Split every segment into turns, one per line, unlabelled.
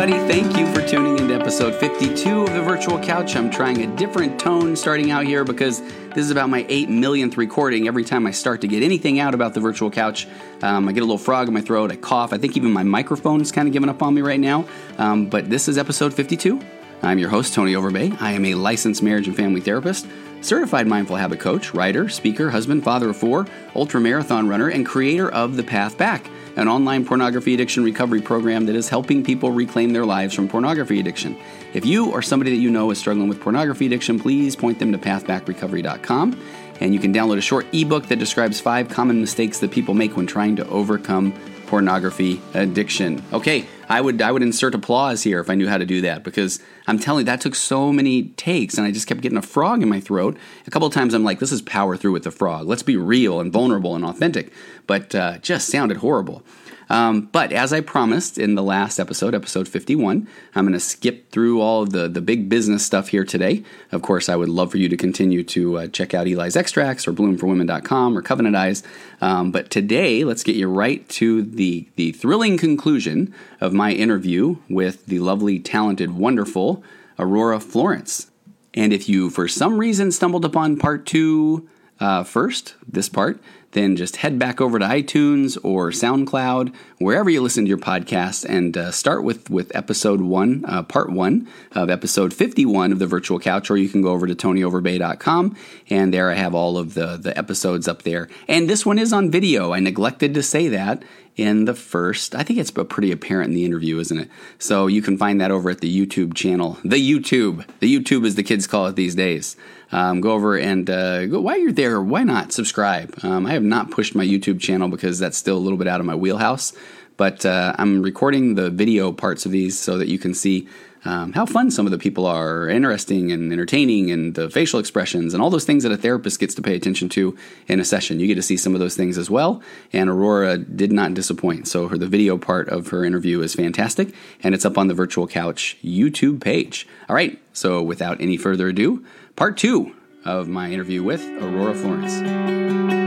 everybody. Thank you for tuning into episode 52 of the Virtual Couch. I'm trying a different tone starting out here because this is about my 8 millionth recording. Every time I start to get anything out about the Virtual Couch, um, I get a little frog in my throat, I cough. I think even my microphone is kind of giving up on me right now. Um, but this is episode 52. I'm your host, Tony Overbay. I am a licensed marriage and family therapist certified mindful habit coach, writer, speaker, husband, father of four, ultra marathon runner, and creator of The Path Back an online pornography addiction recovery program that is helping people reclaim their lives from pornography addiction. If you or somebody that you know is struggling with pornography addiction, please point them to pathbackrecovery.com. And you can download a short ebook that describes five common mistakes that people make when trying to overcome pornography addiction. Okay, I would I would insert applause here if I knew how to do that because I'm telling you that took so many takes and I just kept getting a frog in my throat. A couple of times I'm like, this is power through with the frog. Let's be real and vulnerable and authentic, but uh, just sounded horrible. Um, but as I promised in the last episode, episode 51, I'm going to skip through all of the, the big business stuff here today. Of course, I would love for you to continue to uh, check out Eli's Extracts or bloomforwomen.com or Covenant Eyes. Um, but today, let's get you right to the, the thrilling conclusion of my interview with the lovely, talented, wonderful Aurora Florence. And if you, for some reason, stumbled upon part two uh, first, this part, then just head back over to iTunes or SoundCloud, wherever you listen to your podcast, and uh, start with, with episode one, uh, part one of episode 51 of the Virtual Couch, or you can go over to tonyoverbay.com, and there I have all of the, the episodes up there. And this one is on video. I neglected to say that in the first. I think it's pretty apparent in the interview, isn't it? So you can find that over at the YouTube channel. The YouTube. The YouTube, as the kids call it these days. Um, go over and uh, go, while you're there, why not subscribe? Um, I have not pushed my YouTube channel because that's still a little bit out of my wheelhouse, but uh, I'm recording the video parts of these so that you can see um, how fun some of the people are, interesting and entertaining, and the facial expressions and all those things that a therapist gets to pay attention to in a session. You get to see some of those things as well. And Aurora did not disappoint. So her the video part of her interview is fantastic, and it's up on the Virtual Couch YouTube page. All right. So without any further ado, part two of my interview with Aurora Florence.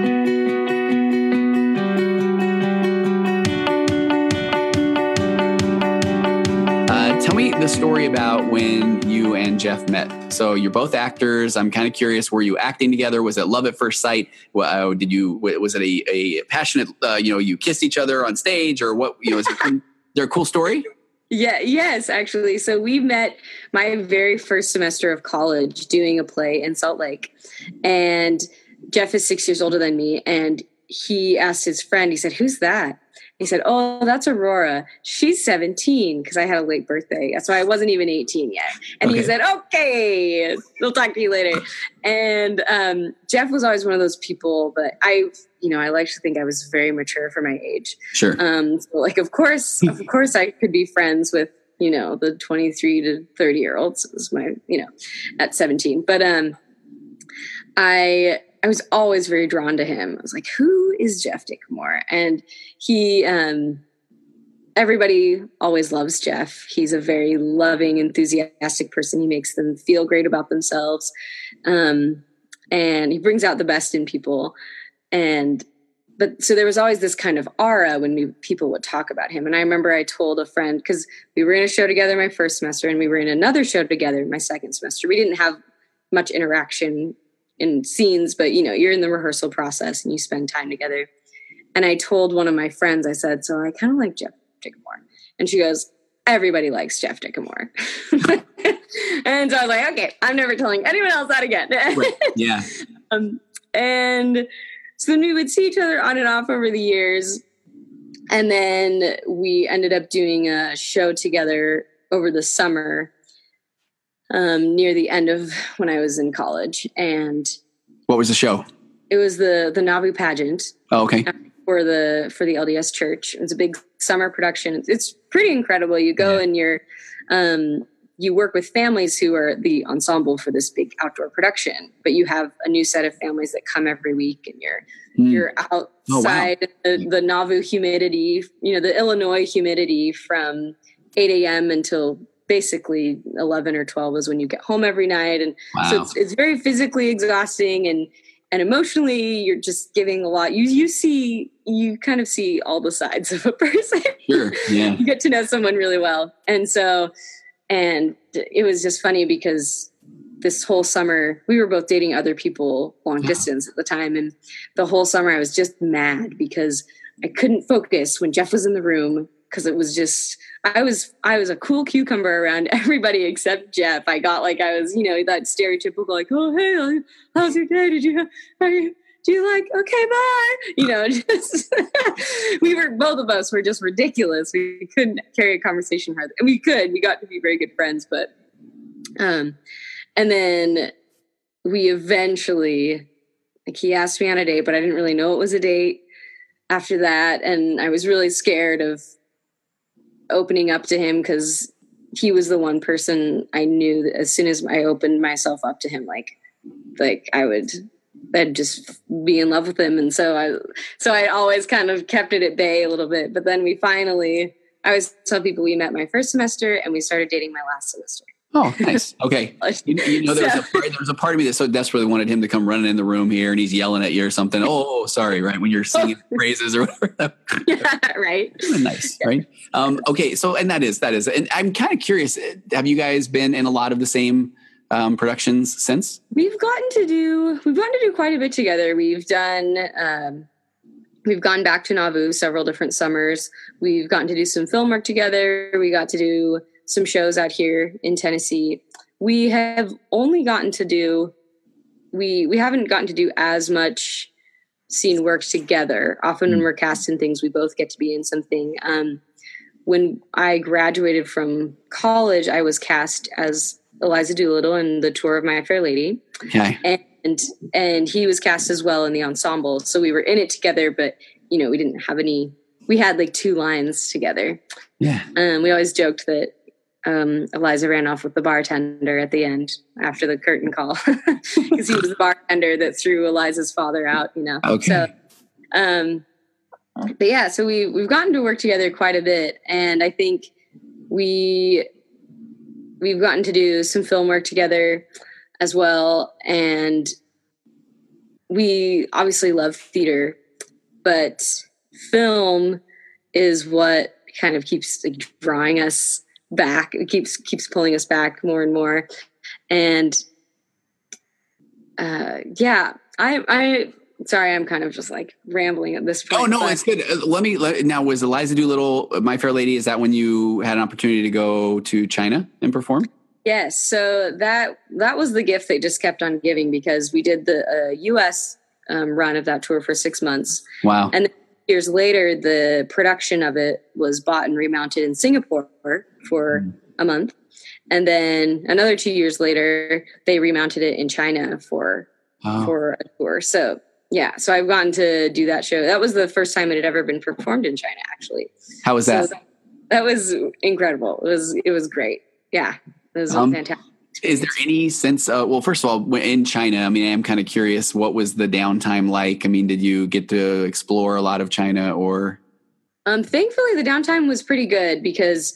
The story about when you and Jeff met. So you're both actors. I'm kind of curious. Were you acting together? Was it love at first sight? Uh, did you? Was it a, a passionate? Uh, you know, you kissed each other on stage, or what? You know, is it, there a cool story?
Yeah, yes, actually. So we met my very first semester of college doing a play in Salt Lake. And Jeff is six years older than me. And he asked his friend, he said, Who's that? He said, Oh, that's Aurora. She's 17 because I had a late birthday. So I wasn't even 18 yet. And okay. he said, Okay, we'll talk to you later. And um, Jeff was always one of those people, but I, you know, I like to think I was very mature for my age.
Sure.
Um, so like, of course, of course, I could be friends with, you know, the 23 to 30 year olds was my, you know, at 17. But um, I, I was always very drawn to him. I was like, who is Jeff Dickamore? And he, um, everybody always loves Jeff. He's a very loving, enthusiastic person. He makes them feel great about themselves. Um, and he brings out the best in people. And, but so there was always this kind of aura when we, people would talk about him. And I remember I told a friend, because we were in a show together my first semester and we were in another show together my second semester. We didn't have much interaction in scenes, but you know, you're in the rehearsal process and you spend time together. And I told one of my friends, I said, so I kind of like Jeff Dickamore. And she goes, everybody likes Jeff Dickamore. and so I was like, okay, I'm never telling anyone else that again.
right. Yeah. Um,
and so then we would see each other on and off over the years. And then we ended up doing a show together over the summer um, near the end of when I was in college. And
what was the show?
It was the the Nauvoo pageant.
Oh, okay.
For the for the LDS Church, it's a big summer production. It's, it's pretty incredible. You go yeah. and you're um, you work with families who are the ensemble for this big outdoor production, but you have a new set of families that come every week, and you're mm. you're outside oh, wow. the, the Nauvoo humidity, you know, the Illinois humidity from 8 a.m. until basically 11 or 12 is when you get home every night. And wow. so it's, it's, very physically exhausting and and emotionally you're just giving a lot. You you see you kind of see all the sides of a person.
Sure yeah.
You get to know someone really well. And so and it was just funny because this whole summer we were both dating other people long distance at the time. And the whole summer i was just mad because i couldn't focus when jeff was in the room because it was just I was I was a cool cucumber around everybody except Jeff. I got like I was you know that stereotypical like oh hey how's your day? Did you are you do you like okay bye you know just we were both of us were just ridiculous. We couldn't carry a conversation. And we could we got to be very good friends, but um and then we eventually like he asked me on a date, but I didn't really know it was a date after that and I was really scared of opening up to him because he was the one person I knew that as soon as I opened myself up to him, like, like I would, I'd just be in love with him. And so I, so I always kind of kept it at bay a little bit. But then we finally, I always tell people we met my first semester and we started dating my last semester.
Oh, nice. Okay. You, you know, there was, a part, there was a part of me that so desperately wanted him to come running in the room here and he's yelling at you or something. Oh, sorry, right? When you're singing praises or whatever.
yeah, right.
nice, right? Um, okay. So, and that is, that is, and I'm kind of curious. Have you guys been in a lot of the same um, productions since?
We've gotten to do, we've gotten to do quite a bit together. We've done, um, we've gone back to Nauvoo several different summers. We've gotten to do some film work together. We got to do, some shows out here in Tennessee. We have only gotten to do we we haven't gotten to do as much scene work together. Often when hmm. we're cast in things, we both get to be in something. Um, when I graduated from college, I was cast as Eliza Doolittle in the tour of My Fair Lady.
Okay.
And and he was cast as well in the ensemble. So we were in it together, but you know, we didn't have any we had like two lines together.
Yeah.
Um, we always joked that um, Eliza ran off with the bartender at the end after the curtain call because he was the bartender that threw Eliza's father out. You know.
Okay.
So, um, but yeah, so we we've gotten to work together quite a bit, and I think we we've gotten to do some film work together as well, and we obviously love theater, but film is what kind of keeps like, drawing us back. It keeps keeps pulling us back more and more. And uh, yeah, I I sorry, I'm kind of just like rambling at this point.
Oh no, but. it's good. Uh, let me let, now. Was Eliza Doolittle, uh, My Fair Lady? Is that when you had an opportunity to go to China and perform?
Yes. So that that was the gift they just kept on giving because we did the uh, U.S. Um, run of that tour for six months.
Wow.
And years later, the production of it was bought and remounted in Singapore for mm. a month. And then another two years later, they remounted it in China for oh. for a tour. So yeah, so I've gotten to do that show. That was the first time it had ever been performed in China, actually.
How was that?
So that was incredible. It was it was great. Yeah, it was um, fantastic.
Is there any sense? Uh, well, first of all, in China, I mean, I am kind of curious. What was the downtime like? I mean, did you get to explore a lot of China, or?
Um, thankfully, the downtime was pretty good because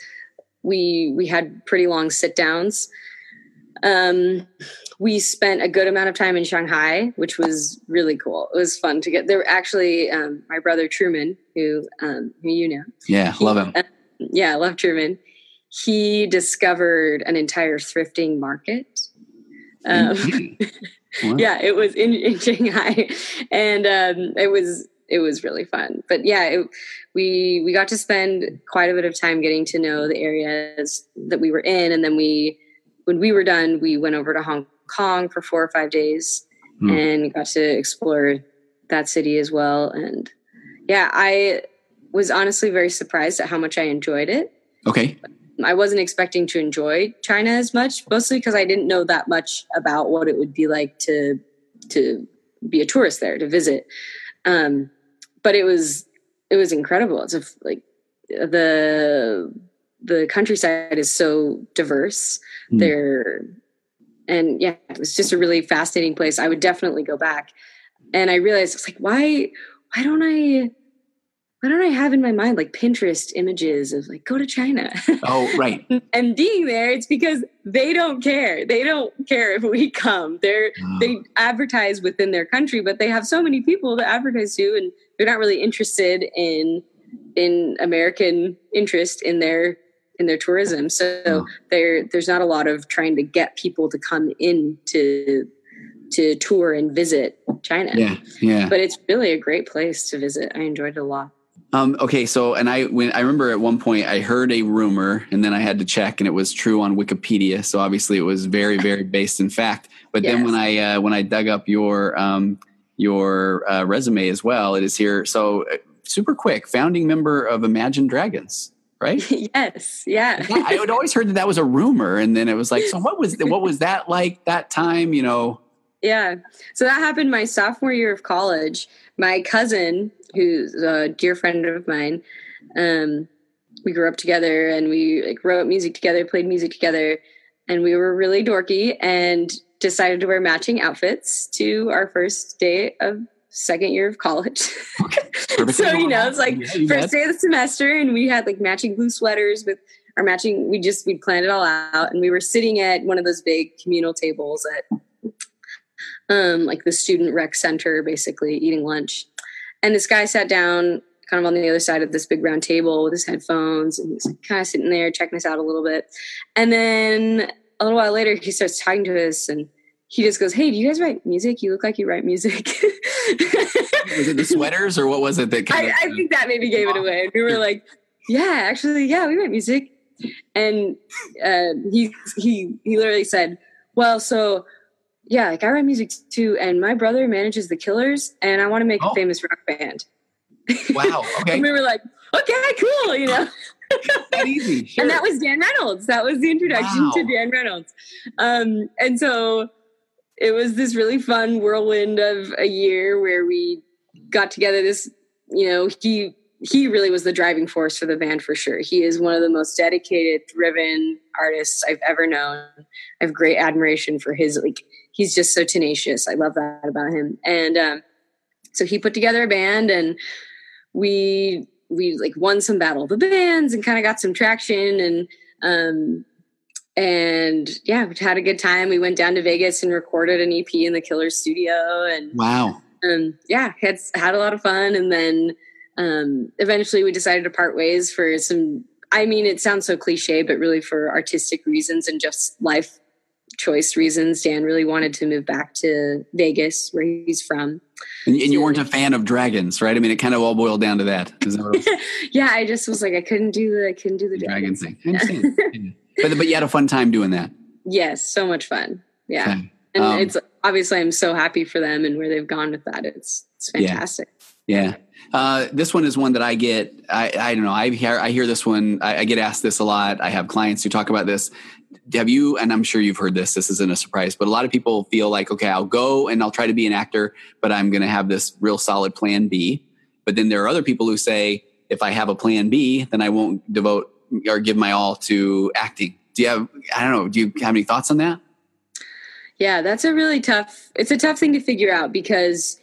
we we had pretty long sit downs. Um, we spent a good amount of time in Shanghai, which was really cool. It was fun to get there. Actually, um, my brother Truman, who um, who you know,
yeah, love him. Uh,
yeah, love Truman he discovered an entire thrifting market. Um, yeah, it was in, in Shanghai, and um, it was it was really fun. But yeah, it, we we got to spend quite a bit of time getting to know the areas that we were in, and then we when we were done, we went over to Hong Kong for four or five days mm. and got to explore that city as well. And yeah, I was honestly very surprised at how much I enjoyed it.
Okay.
I wasn't expecting to enjoy China as much, mostly because I didn't know that much about what it would be like to to be a tourist there to visit. Um, but it was it was incredible. It's a, like the the countryside is so diverse. Mm. There and yeah, it was just a really fascinating place. I would definitely go back. And I realized it's like why why don't I why don't I have in my mind like Pinterest images of like go to China?
Oh, right.
and being there, it's because they don't care. They don't care if we come. They're
Oh.
they advertise within their country, but they have so many people to advertise to, and they're not really interested in in American interest in their in their tourism. So
Oh.
there there's not a lot of trying to get people to come in to to tour and visit China.
Yeah, yeah.
But it's really a great place to visit. I enjoyed it a lot.
Um, okay, so and I when I remember at one point I heard a rumor and then I had to check and it was true on Wikipedia. So obviously it was very very based in fact. But then when I uh, when I dug up your um, your uh, resume as well, it is here. So uh, super quick, founding member of Imagine Dragons, right?
yes, yeah.
I had always heard that that was a rumor, and then it was like, so what was what was that like that time? You know,
Yeah. So that happened my sophomore year of college. My cousin, who's a dear friend of mine, um, we grew up together and we like wrote music together, played music together, and we were really dorky and decided to wear matching outfits to our first day of second year of college.
Perfectly
so you know, it's like
Yeah,
first day of the semester, and we had like matching blue sweaters with our matching. We just we planned it all out, and we were sitting at one of those big communal tables at um like the student rec center, basically eating lunch. And this guy sat down kind of on the other side of this big round table with his headphones, and he's like, kind of sitting there checking us out a little bit. And then a little while later, he starts talking to us, and he just goes, "Hey, do you guys write music? You look like you write music."
was it the sweaters or what was it that kind
I,
of,
I think that maybe gave it away. We were like, yeah, actually, yeah, we write music. And uh, he he he literally said, well, so yeah, like I write music too, and my brother manages the Killers, and I want to make
Oh.
a famous rock band.
wow, okay,
And we were like, okay, cool, you know.
that easy, sure.
And that was Dan Reynolds. That was the introduction
Wow.
to Dan Reynolds. Um, and so it was this really fun whirlwind of a year where we got together this, you know, he he really was the driving force for the band for sure. He is one of the most dedicated, driven artists I've ever known. I have great admiration for his like he's just so tenacious. I love that about him. And um, so he put together a band and we we like won some battle of the bands and kind of got some traction and um and yeah we had a good time we went down to vegas and recorded an ep in the killer studio and
wow,
um yeah had had a lot of fun and then um eventually we decided to part ways for some i mean it sounds so cliche but really for artistic reasons and just life choice reasons dan really wanted to move back to vegas where he's from
and, and you weren't a fan of dragons, right? I mean, it kind of all boiled down to that. Is that what
yeah i just was like i couldn't do the i couldn't do the
dragon thing. Yeah. but but you had a fun time doing that.
yes so much fun yeah
Okay.
and
Um,
it's obviously i'm so happy for them and where they've gone with that it's it's fantastic
Yeah. Uh, this one is one that I get. I, I don't know. I hear I hear this one. I, I get asked this a lot. I have clients who talk about this. Have you? And I'm sure you've heard this. This isn't a surprise, but a lot of people feel like, okay, I'll go and I'll try to be an actor, but I'm going to have this real solid plan B. But then there are other people who say, if I have a plan B, then I won't devote or give my all to acting. Do you have? I don't know. Do you have any thoughts on that?
yeah that's a really tough it's a tough thing to figure out because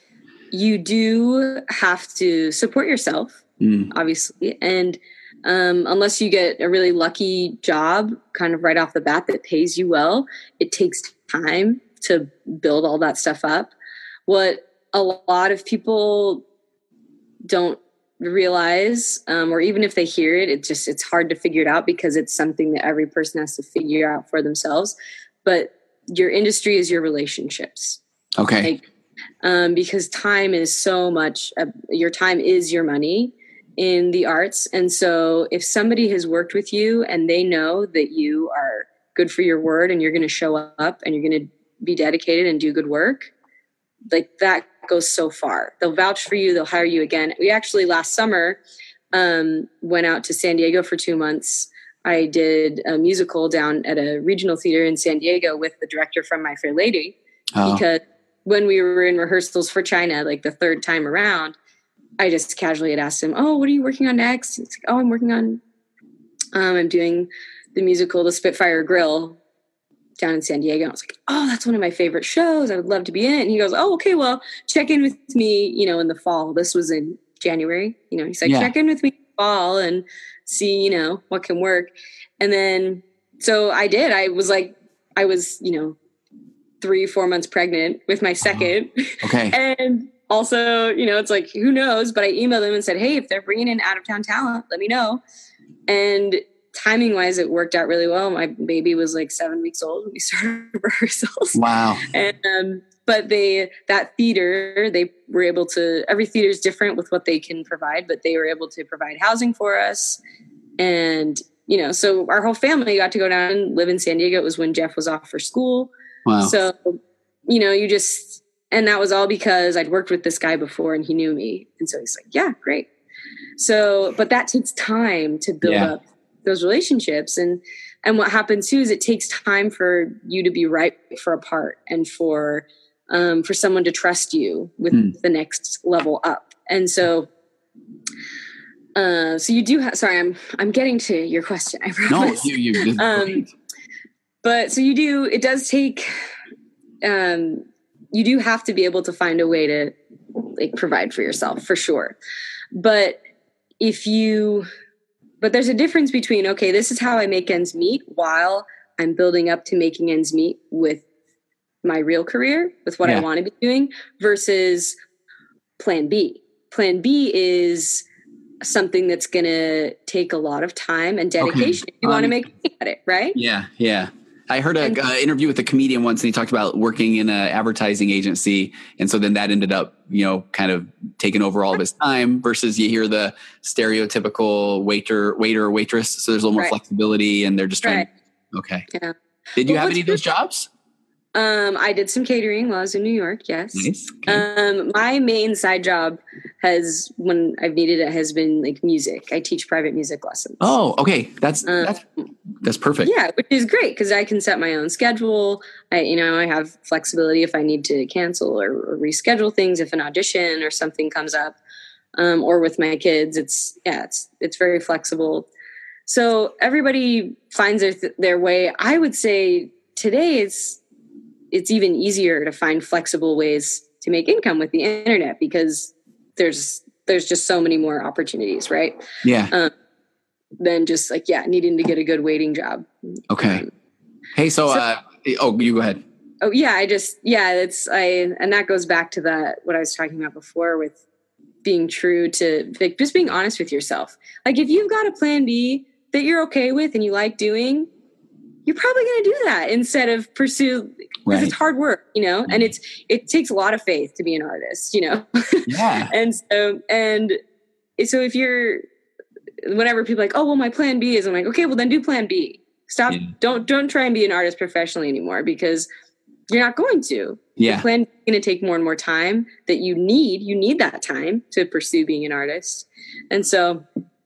you do have to support yourself
Mm,
obviously. And um, unless you get a really lucky job kind of right off the bat that pays you well it takes time to build all that stuff up. What a lot of people don't realize um, or even if they hear it it just it's hard to figure it out because it's something that every person has to figure out for themselves. But your industry is your relationships.
Okay.
like um, because time is so much uh, your time is your money in the arts. And so if somebody has worked with you and they know that you are good for your word and you're going to show up and you're going to be dedicated and do good work like that goes so far. They'll vouch for you they'll hire you again. We actually last summer um, went out to san diego for two months. I did a musical down at a regional theater in san diego with the director from my fair lady
Oh,
because when we were in rehearsals for China, like the third time around, I just casually had asked him, "Oh, what are you working on next?" He's like, "Oh, I'm working on, um, I'm doing the musical The Spitfire Grill down in San Diego." And I was like, "Oh, that's one of my favorite shows. I would love to be in it." And he goes, "Oh, okay. Well, check in with me, you know, in the fall." This was in January. You know, he's like,
Yeah.
check in with me in the fall and see, you know, what can work. And then, so I did. I was like, I was, you know, three, four months pregnant with my 2nd
Okay.
and also, you know, it's like, who knows? But I emailed them and said, hey, if they're bringing in out of town talent, let me know. And timing wise, it worked out really well. My baby was like seven weeks old when we started rehearsals.
Wow.
And, um, but they, that theater, they were able to, every theater is different with what they can provide, but they were able to provide housing for us. And, you know, so our whole family got to go down and live in San Diego. It was when Jeff was off for school.
Wow.
So, you know, you just, and that was all because I'd worked with this guy before and he knew me. And so he's like, yeah, great. So, but that takes time to build
Yeah.
up those relationships. And, and what happens too is it takes time for you to be right for a part and for, um, for someone to trust you with
Hmm.
the next level up. And so, uh, so you do have, sorry, I'm, I'm getting to your question. I
no, you, you,
Um. But so you do it does take um you do have to be able to find a way to like provide for yourself for sure. But if you but there's a difference between okay this is how i make ends meet while i'm building up to making ends meet with my real career with what
Yeah.
i want to be doing versus plan b. Plan b is something that's going to take a lot of time and dedication. If you want to
Um,
make at it right?
Yeah, yeah. I heard an uh, interview with a comedian once, and he talked about working in an advertising agency, and so then that ended up, you know, kind of taking over all of his time. Versus you hear the stereotypical waiter, waiter, or waitress, so there's a little more
Right.
flexibility, and they're just trying.
Right.
Okay.
Yeah.
Did you
Well,
have any of those jobs?
Um, I did some catering while I was in New York. Yes.
Nice. Okay.
Um, my main side job has, when I've needed it, has been like music. I teach private music lessons.
oh, okay. That's
Um,
that's that's perfect.
yeah, which is great because I can set my own schedule. I, you know, I have flexibility if I need to cancel or, or reschedule things if an audition or something comes up. Um, or with my kids, it's yeah, it's it's very flexible. So everybody finds their their way. I would say today it's it's even easier to find flexible ways to make income with the internet because there's there's just so many more opportunities, right?
Yeah.
Um, Than just like yeah, needing to get a good waiting job.
Okay.
Um,
Hey, so,
so-
uh, oh, you go ahead.
Oh yeah, I just yeah, it's I and that goes back to that what I was talking about before with being true to like just being honest with yourself. Like if you've got a plan B that you're okay with and you like doing, you're probably going to do that instead of pursue because
Right.
it's hard work, you know, and mm-hmm. it's it takes a lot of faith to be an artist, you know.
Yeah.
and so and so if you're whenever people are like oh well my plan b is i'm like okay well then do plan b stop
Yeah.
don't don't try and be an artist professionally anymore because you're not going to
Yeah.
plan is going to take more and more time that you need you need that time to pursue being an artist and so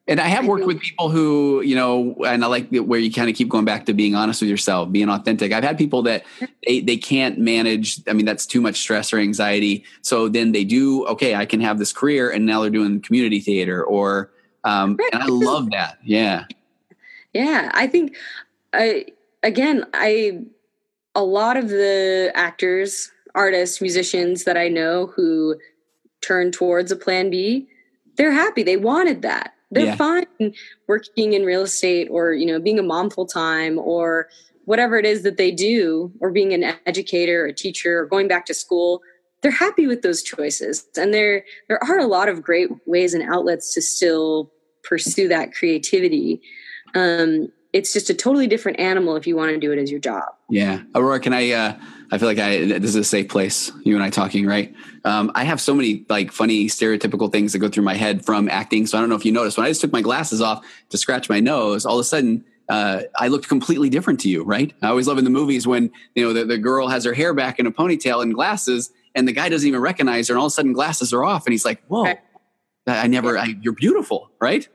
And I have worked with people who, you know, and I like where you kind of keep going back to being honest with yourself, being authentic. I've had people that they, they can't manage. I mean, that's too much stress or anxiety. So then they do, okay, I can have this career and now they're doing community theater or, um, and I love that. Yeah.
Yeah, I think I again, I a lot of the actors, artists, musicians that I know who turn towards a plan B, they're happy. They wanted that. They're
Yeah.
fine working in real estate or, you know, being a mom full time or whatever it is that they do or being an educator, a teacher or going back to school. They're happy with those choices. And there there are a lot of great ways and outlets to still pursue that creativity um, it's just a totally different animal if you want to do it as your job.
Yeah. Aurora, can I, uh, I feel like I, this is a safe place, you and I talking, right? Um, I have so many like funny stereotypical things that go through my head from acting. So I don't know if you noticed when I just took my glasses off to scratch my nose, all of a sudden, uh, I looked completely different to you, right? I always love in the movies when, you know, the, the girl has her hair back in a ponytail and glasses and the guy doesn't even recognize her and all of a sudden glasses are off and he's like, whoa, I never, I, you're beautiful, right?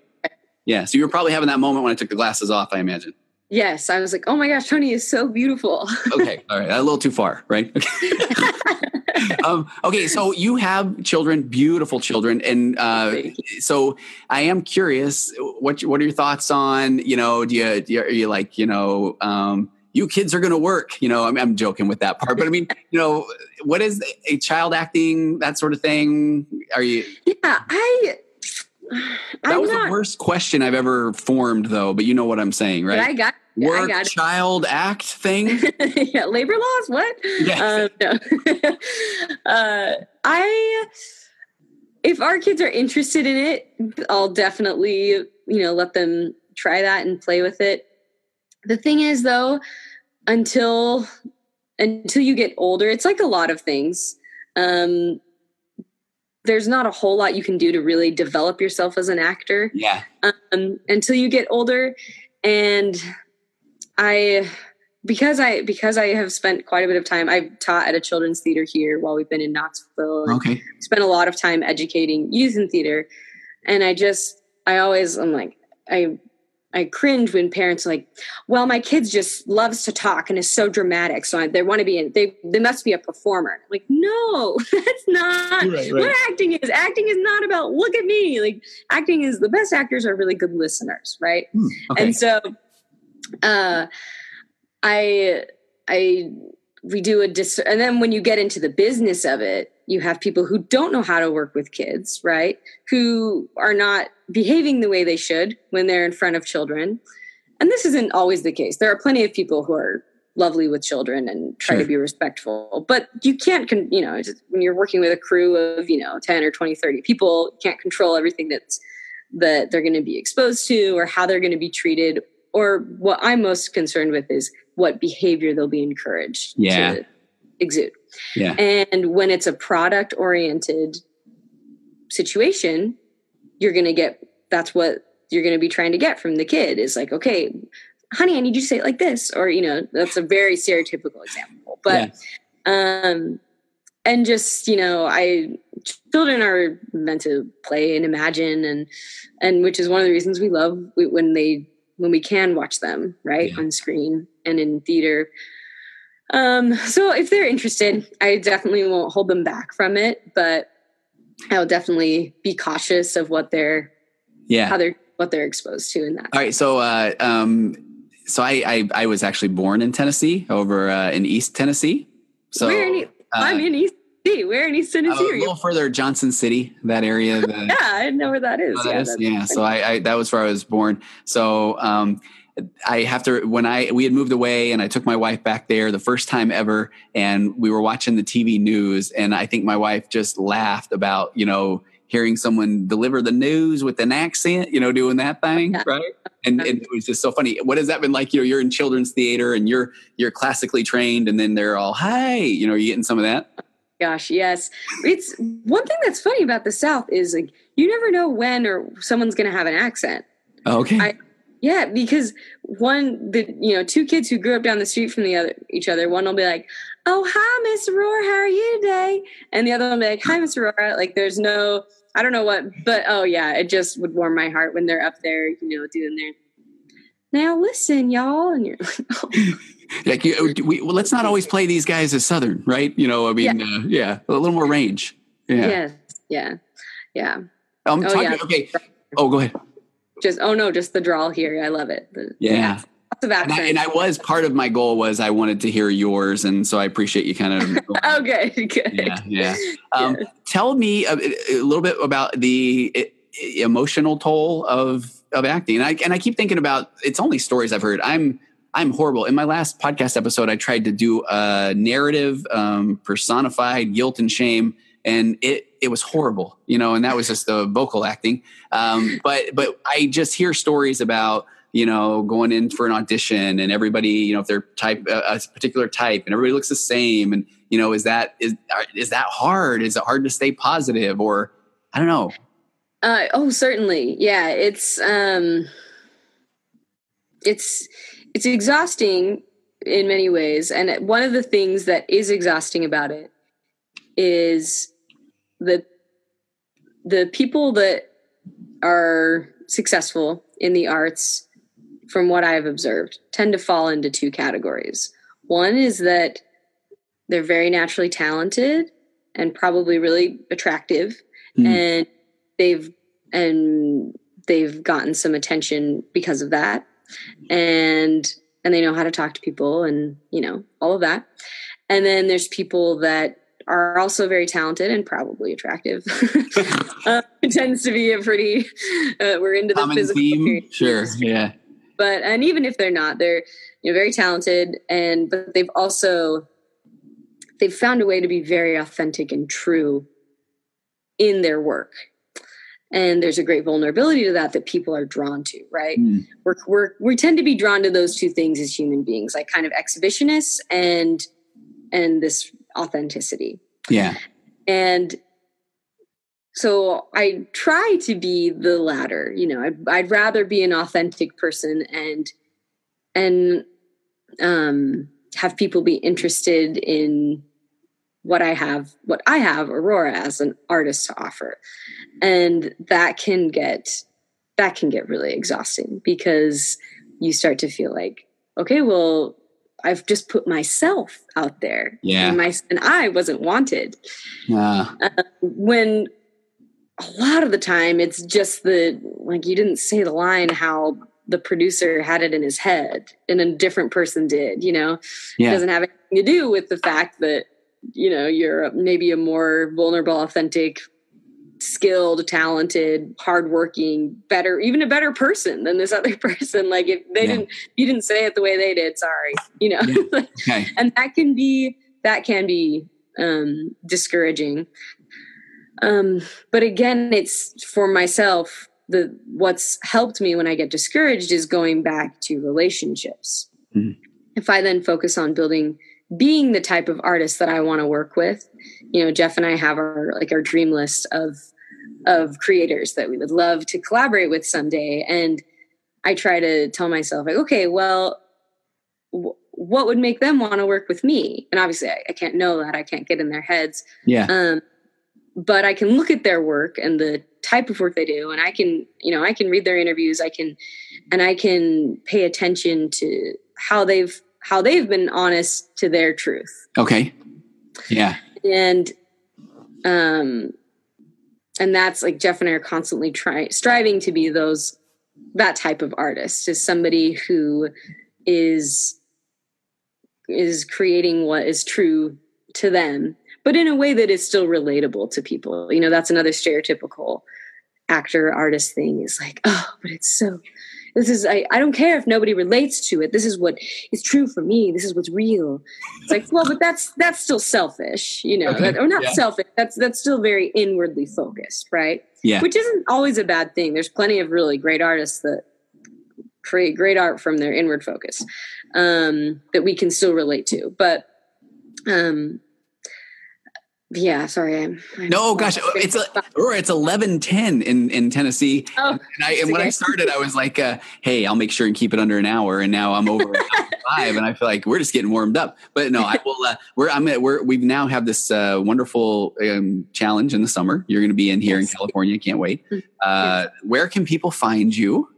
Yeah. So you were probably having that moment when I took the glasses off, I imagine.
Yes, I was like, oh my gosh, Tony is so beautiful.
okay all right a little too far right um, okay so you have children beautiful children and uh, so i am curious what what are your thoughts on you know do you, do you are you like you know um, you kids are going to work you know I'm, I'm joking with that part but i mean you know what is a child acting that sort of thing are you
yeah, I
that I'm was not, the worst question I've ever formed, though. But you know what I'm saying, right?
I got
work,
I got
child, act thing.
yeah, labor laws. What? Yeah. Um, no. uh, I, if our kids are interested in it, I'll definitely, you know, let them try that and play with it. The thing is, though, until until you get older, it's like a lot of things. Um, there's not a whole lot you can do to really develop yourself as an actor.
Yeah.
Um, until you get older, and I because I because I have spent quite a bit of time. I've taught at a children's theater here while we've been in Knoxville.
Okay.
Spent a lot of time educating youth in theater, and I just I always I'm like I I cringe when parents are like, "Well, my kids just loves to talk and is so dramatic, so I, they want to be in. They they must be a performer." I'm like, no, that's not right, right. what acting is. Acting is not about look at me. Like acting is the best actors are really good listeners, right? Mm, okay. And so, uh, I I we do a dis, and then when you get into the business of it, you have people who don't know how to work with kids, right? Who are not behaving the way they should when they're in front of children. And this isn't always the case. There are plenty of people who are lovely with children and try sure. to be respectful. But you can't, con- you know, when you're working with a crew of, you know, 10 or 20, 30 people, you can't control everything that's that they're going to be exposed to or how they're going to be treated. Or what I'm most concerned with is what behavior they'll be encouraged
yeah.
to exude.
Yeah.
And when it's a product oriented situation, you're going to get that's what you're going to be trying to get from the kid is like, okay, honey, I need you to say it like this. Or, you know, that's a very stereotypical example. But, yeah. um, and just, you know, I, children are meant to play and imagine and, and which is one of the reasons we love when they, when we can watch them, right, yeah. on screen and in theater. Um, so if they're interested, I definitely won't hold them back from it, but I'll definitely be cautious of what they're
yeah
how they're what they're exposed to in that.
All right, so uh, um, so I, I, I was actually born in Tennessee, over uh, in East Tennessee. So
in, uh, I'm in East. Tennessee. Where in East Tennessee?
a little further, Johnson City, that area. The,
yeah, I know where that is.
Oh, that yeah, is, yeah. So I, I, that was where I was born. So um, I have to when I we had moved away and I took my wife back there the first time ever and we were watching the TV news and I think my wife just laughed about you know hearing someone deliver the news with an accent you know doing that thing right? And, and, it was just so funny. What has that been like? You know you're in children's theater and you're you're classically trained and then they're all hi you know are you getting some of that?
Gosh yes. It's one thing that's funny about the south is like you never know when or someone's going to have an accent.
Okay.
I, yeah, because one, the you know, two kids who grew up down the street from the other each other, one will be like, "Oh, hi, Miss Aurora, how are you today?" And the other one will be like, "Hi, Miss Aurora." Like, there's no, I don't know what, but oh yeah, it just would warm my heart when they're up there, you know, doing their. Now listen, y'all, and you're like, oh.
like you, we, well, let's not always play these guys as Southern, right? You know, I mean, yeah, uh, yeah a little more range. Yeah,
yes, yeah, yeah.
Um, oh, talking, yeah. okay. Oh, go ahead
just oh no, just the drawl here. I love it. The,
yeah.
of
and I, and I, was part of my goal was I wanted to hear yours, and so I appreciate you kind of.
okay, good.
Yeah, yeah. Um, yes. Tell me a, a, little bit about the emotional toll of of acting, and I and I keep thinking about it's only stories I've heard. I'm I'm horrible. In my last podcast episode, I tried to do a narrative, um, personified guilt and shame, and it it was horrible, you know, and that was just the vocal acting. Um, but but I just hear stories about you know going in for an audition and everybody you know if they're type a particular type and everybody looks the same and you know is that is is that hard? Is it hard to stay positive or I don't know.
Uh, oh, certainly, yeah. It's um, it's it's exhausting in many ways, and one of the things that is exhausting about it is the the people that are successful in the arts from what i've observed tend to fall into two categories one is that they're very naturally talented and probably really attractive mm. and they've and they've gotten some attention because of that and and they know how to talk to people and you know all of that and then there's people that are also very talented and probably attractive. uh, it tends to be a pretty uh, we're into the
Common
physical
theme? Sure. Yeah.
but and even if they're not they're you know very talented and but they've also they've found a way to be very authentic and true in their work and there's a great vulnerability to that that people are drawn to right
Mm.
we're, we're we tend to be drawn to those two things as human beings like kind of exhibitionists and and this authenticity
Yeah.
and so i try to be the latter you know I'd, I'd rather be an authentic person and and um have people be interested in what i have what i have aurora as an artist to offer and that can get that can get really exhausting because you start to feel like okay well i've just put myself out there.
Yeah.
and my and i wasn't wanted.
Uh,
when a lot of the time it's just the like you didn't say the line how the producer had it in his head and a different person did you know? It doesn't have anything to do with the fact that you know you're maybe a more vulnerable authentic skilled talented hardworking better even a better person than this other person like if they
Yeah.
didn't you didn't say it the way they did sorry you know
Okay.
and that can be that can be um discouraging um but again it's for myself the what's helped me when i get discouraged is going back to relationships
Mhm.
if i then focus on building being the type of artist that i want to work with you know jeff and i have our like our dream list of of creators that we would love to collaborate with someday and i try to tell myself like okay well wh- what would make them want to work with me and obviously I, I can't know that i can't get in their heads
Yeah.
um, but i can look at their work and the type of work they do and i can you know i can read their interviews i can and i can pay attention to how they've how they've been honest to their truth
Okay. Yeah.
and um and that's like jeff and i are constantly trying striving to be those that type of artist is somebody who is is creating what is true to them but in a way that is still relatable to people. You know that's another stereotypical actor artist thing is like oh but it's so this is I, I don't care if nobody relates to it. This is what is true for me. This is what's real. It's like well but that's that's still selfish you know
Okay,
that, or not
yeah.
selfish. That's that's still very inwardly focused right?
Yeah.
which isn't always a bad thing. There's plenty of really great artists that create great art from their inward focus um that we can still relate to. But um yeah sorry i'm, I'm
No, gosh, it's a or it's eleven ten in in Tennessee.
oh
And I and when I started, I was like, uh, "Hey, I'll make sure and keep it under an hour." And now I'm over five, and I feel like we're just getting warmed up. But no, I will. Uh, we're I'm at, we're we now have this uh, wonderful um, challenge in the summer. You're going to be in here
Yes.
in California. Can't wait.
Mm,
Uh, where can people find you?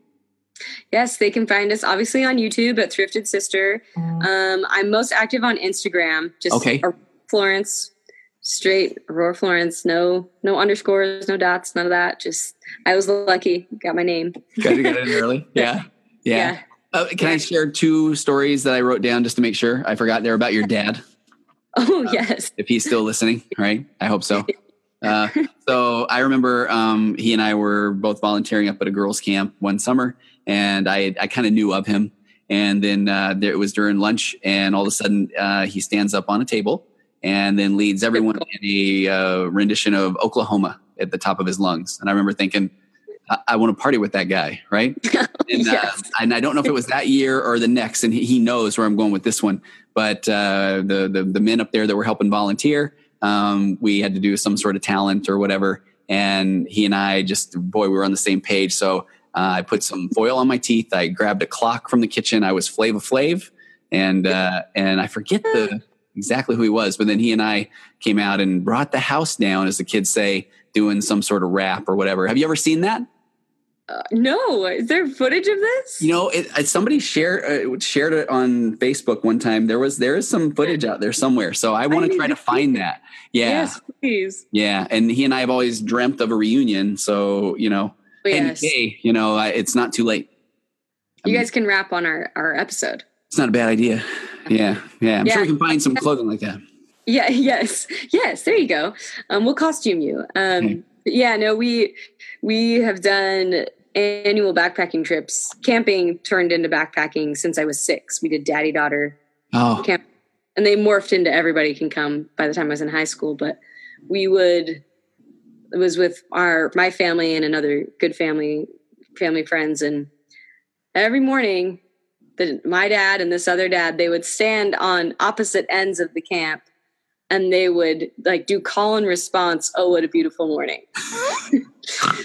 Yes, they can find us obviously on YouTube at Thrifted Sister. Um, I'm most active on Instagram. Just
Okay.
Florence, straight Aurora Florence. No, no underscores, no dots, none of that. Just I was lucky, got my name.
Got to get in early. Yeah, yeah.
Yeah.
Uh, can I share two stories that I wrote down just to make sure I forgot? They're about your dad.
Oh yes.
if he's still listening, right? I hope so. Uh, so I remember um, he and I were both volunteering up at a girls' camp one summer, and I I kind of knew of him. And then uh, there, it was during lunch, and all of a sudden uh, he stands up on a table and then leads everyone in a uh, rendition of Oklahoma at the top of his lungs. And I remember thinking, I, I want to party with that guy, right? And, uh, and I don't know if it was that year or the next, and he, he knows where I'm going with this one. But uh, the, the the men up there that were helping volunteer, um, we had to do some sort of talent or whatever, and he and I just boy, we were on the same page. So uh, I put some foil on my teeth. I grabbed a clock from the kitchen. I was Flavor Flav, and uh, and I forget the exactly who he was, but then he and I came out and brought the house down, as the kids say, doing some sort of rap or whatever. Have you ever seen that?
Uh, no, is there footage of this?
You know, it, it- somebody shared uh, shared it on Facebook one time. There was there is some footage out there somewhere, so I want to try to find that. Yeah,
Yes, please.
yeah. And he and I have always dreamt of a reunion, so you know,
Oh,
and
yes.
hey, you know, I- it's not too late. I
You
mean,
guys can rap on our our episode.
it's not a bad idea. Yeah, yeah. I'm sure
Yeah.
we can find some clothing like that.
Yeah. Yes. Yes. There you go. Um, we'll costume you. Um, okay. Yeah. No, we we have done annual backpacking trips. Camping turned into backpacking since I was six. We did daddy daughter
oh.
camp, and they morphed into everybody can come by the time I was in high school. But we would it was with our my family and another good family family friends, and every morning, the, my dad and this other dad they would stand on opposite ends of the camp and they would like do call and response oh what a beautiful morning.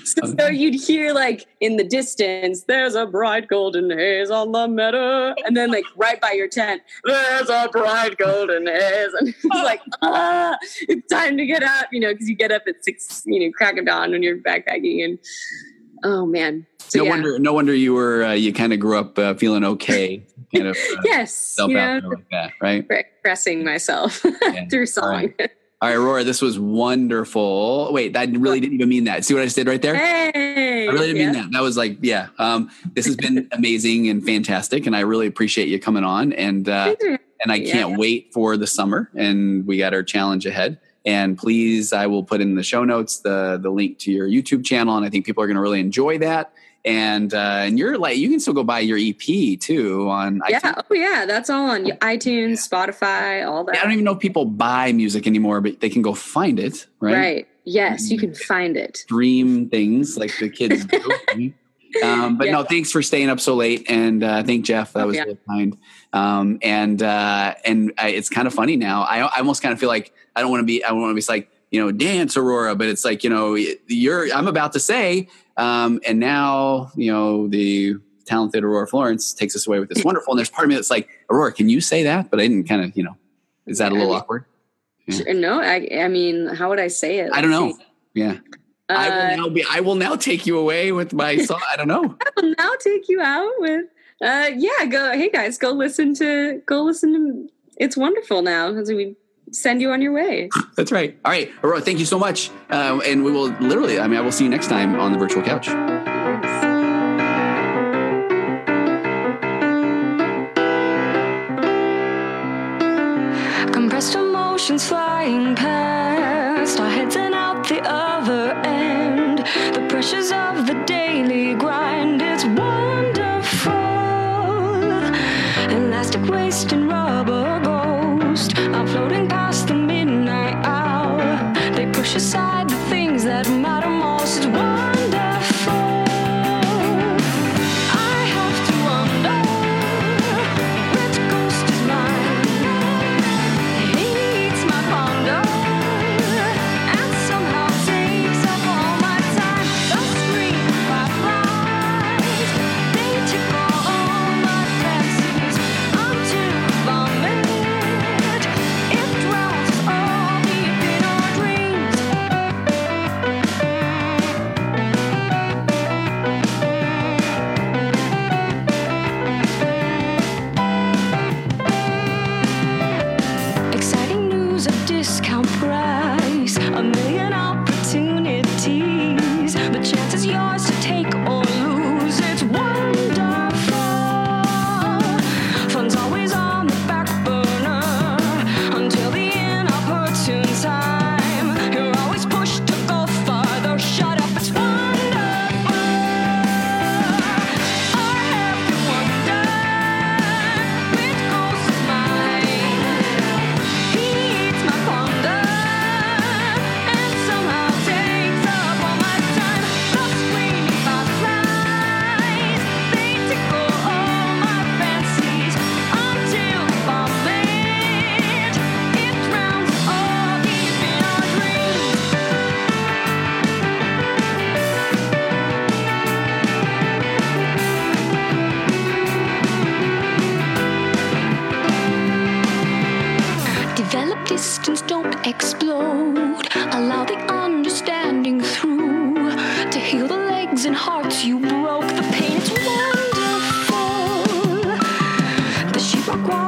So, so, you'd hear like in the distance there's a bright golden haze on the meadow. And then like right by your tent there's a bright golden haze. And it's like ah it's time to get up you know because you get up at six you know crack of dawn when you're backpacking and oh man.
So, no yeah. wonder no wonder you were uh, you kind of grew up uh, feeling okay kind of uh,
yes self out like that right? expressing myself yeah. through song.
all right. all right aurora this was wonderful. Wait i really didn't even mean that. See what i just did right there?
Hey
i really didn't yeah. mean that. That was like yeah um, this has been amazing and fantastic and i really appreciate you coming on and uh, and i can't wait for the summer and we got our challenge ahead and please i will put in the show notes the the link to your youtube channel and i think people are going to really enjoy that. And uh, and you're like you can still go buy your EP too on
yeah iTunes. oh yeah that's all on iTunes Spotify all that.
I don't even know if people buy music anymore but they can go find it right?
Right. Yes you can find it.
Stream things like the kids do um, but yeah. no thanks for staying up so late and uh, thank Jeff that oh, was yeah. really kind um, and uh, and I, it's kind of funny now I, I almost kind of feel like I don't want to be I don't want to be like you know dance Aurora but it's like you know you're I'm about to say um, and now, you know, the talented Aurora Florence takes us away with this wonderful. And there's part of me that's like, Aurora, can you say that? But I didn't kind of, you know, is that a little I mean, awkward?
Yeah. No, I, I mean, how would I say it?
I don't know. Yeah. Uh, I will now be. I will now take you away with my song. I don't know.
I will now take you out with. Uh, yeah, go. Hey guys, go listen to. Go listen to. It's wonderful now as we send you on your way.
That's right. All right, Aurora, thank you so much. Uh, and we will literally, I mean, I will see you next time on the virtual couch. Compressed emotions flying past, our heads and the other end. The pressures of the daily grind, it's wonderful. Elastic waist and rubber ghost, I'm floating past the midnight hour. They push aside the things that matter. Sakura.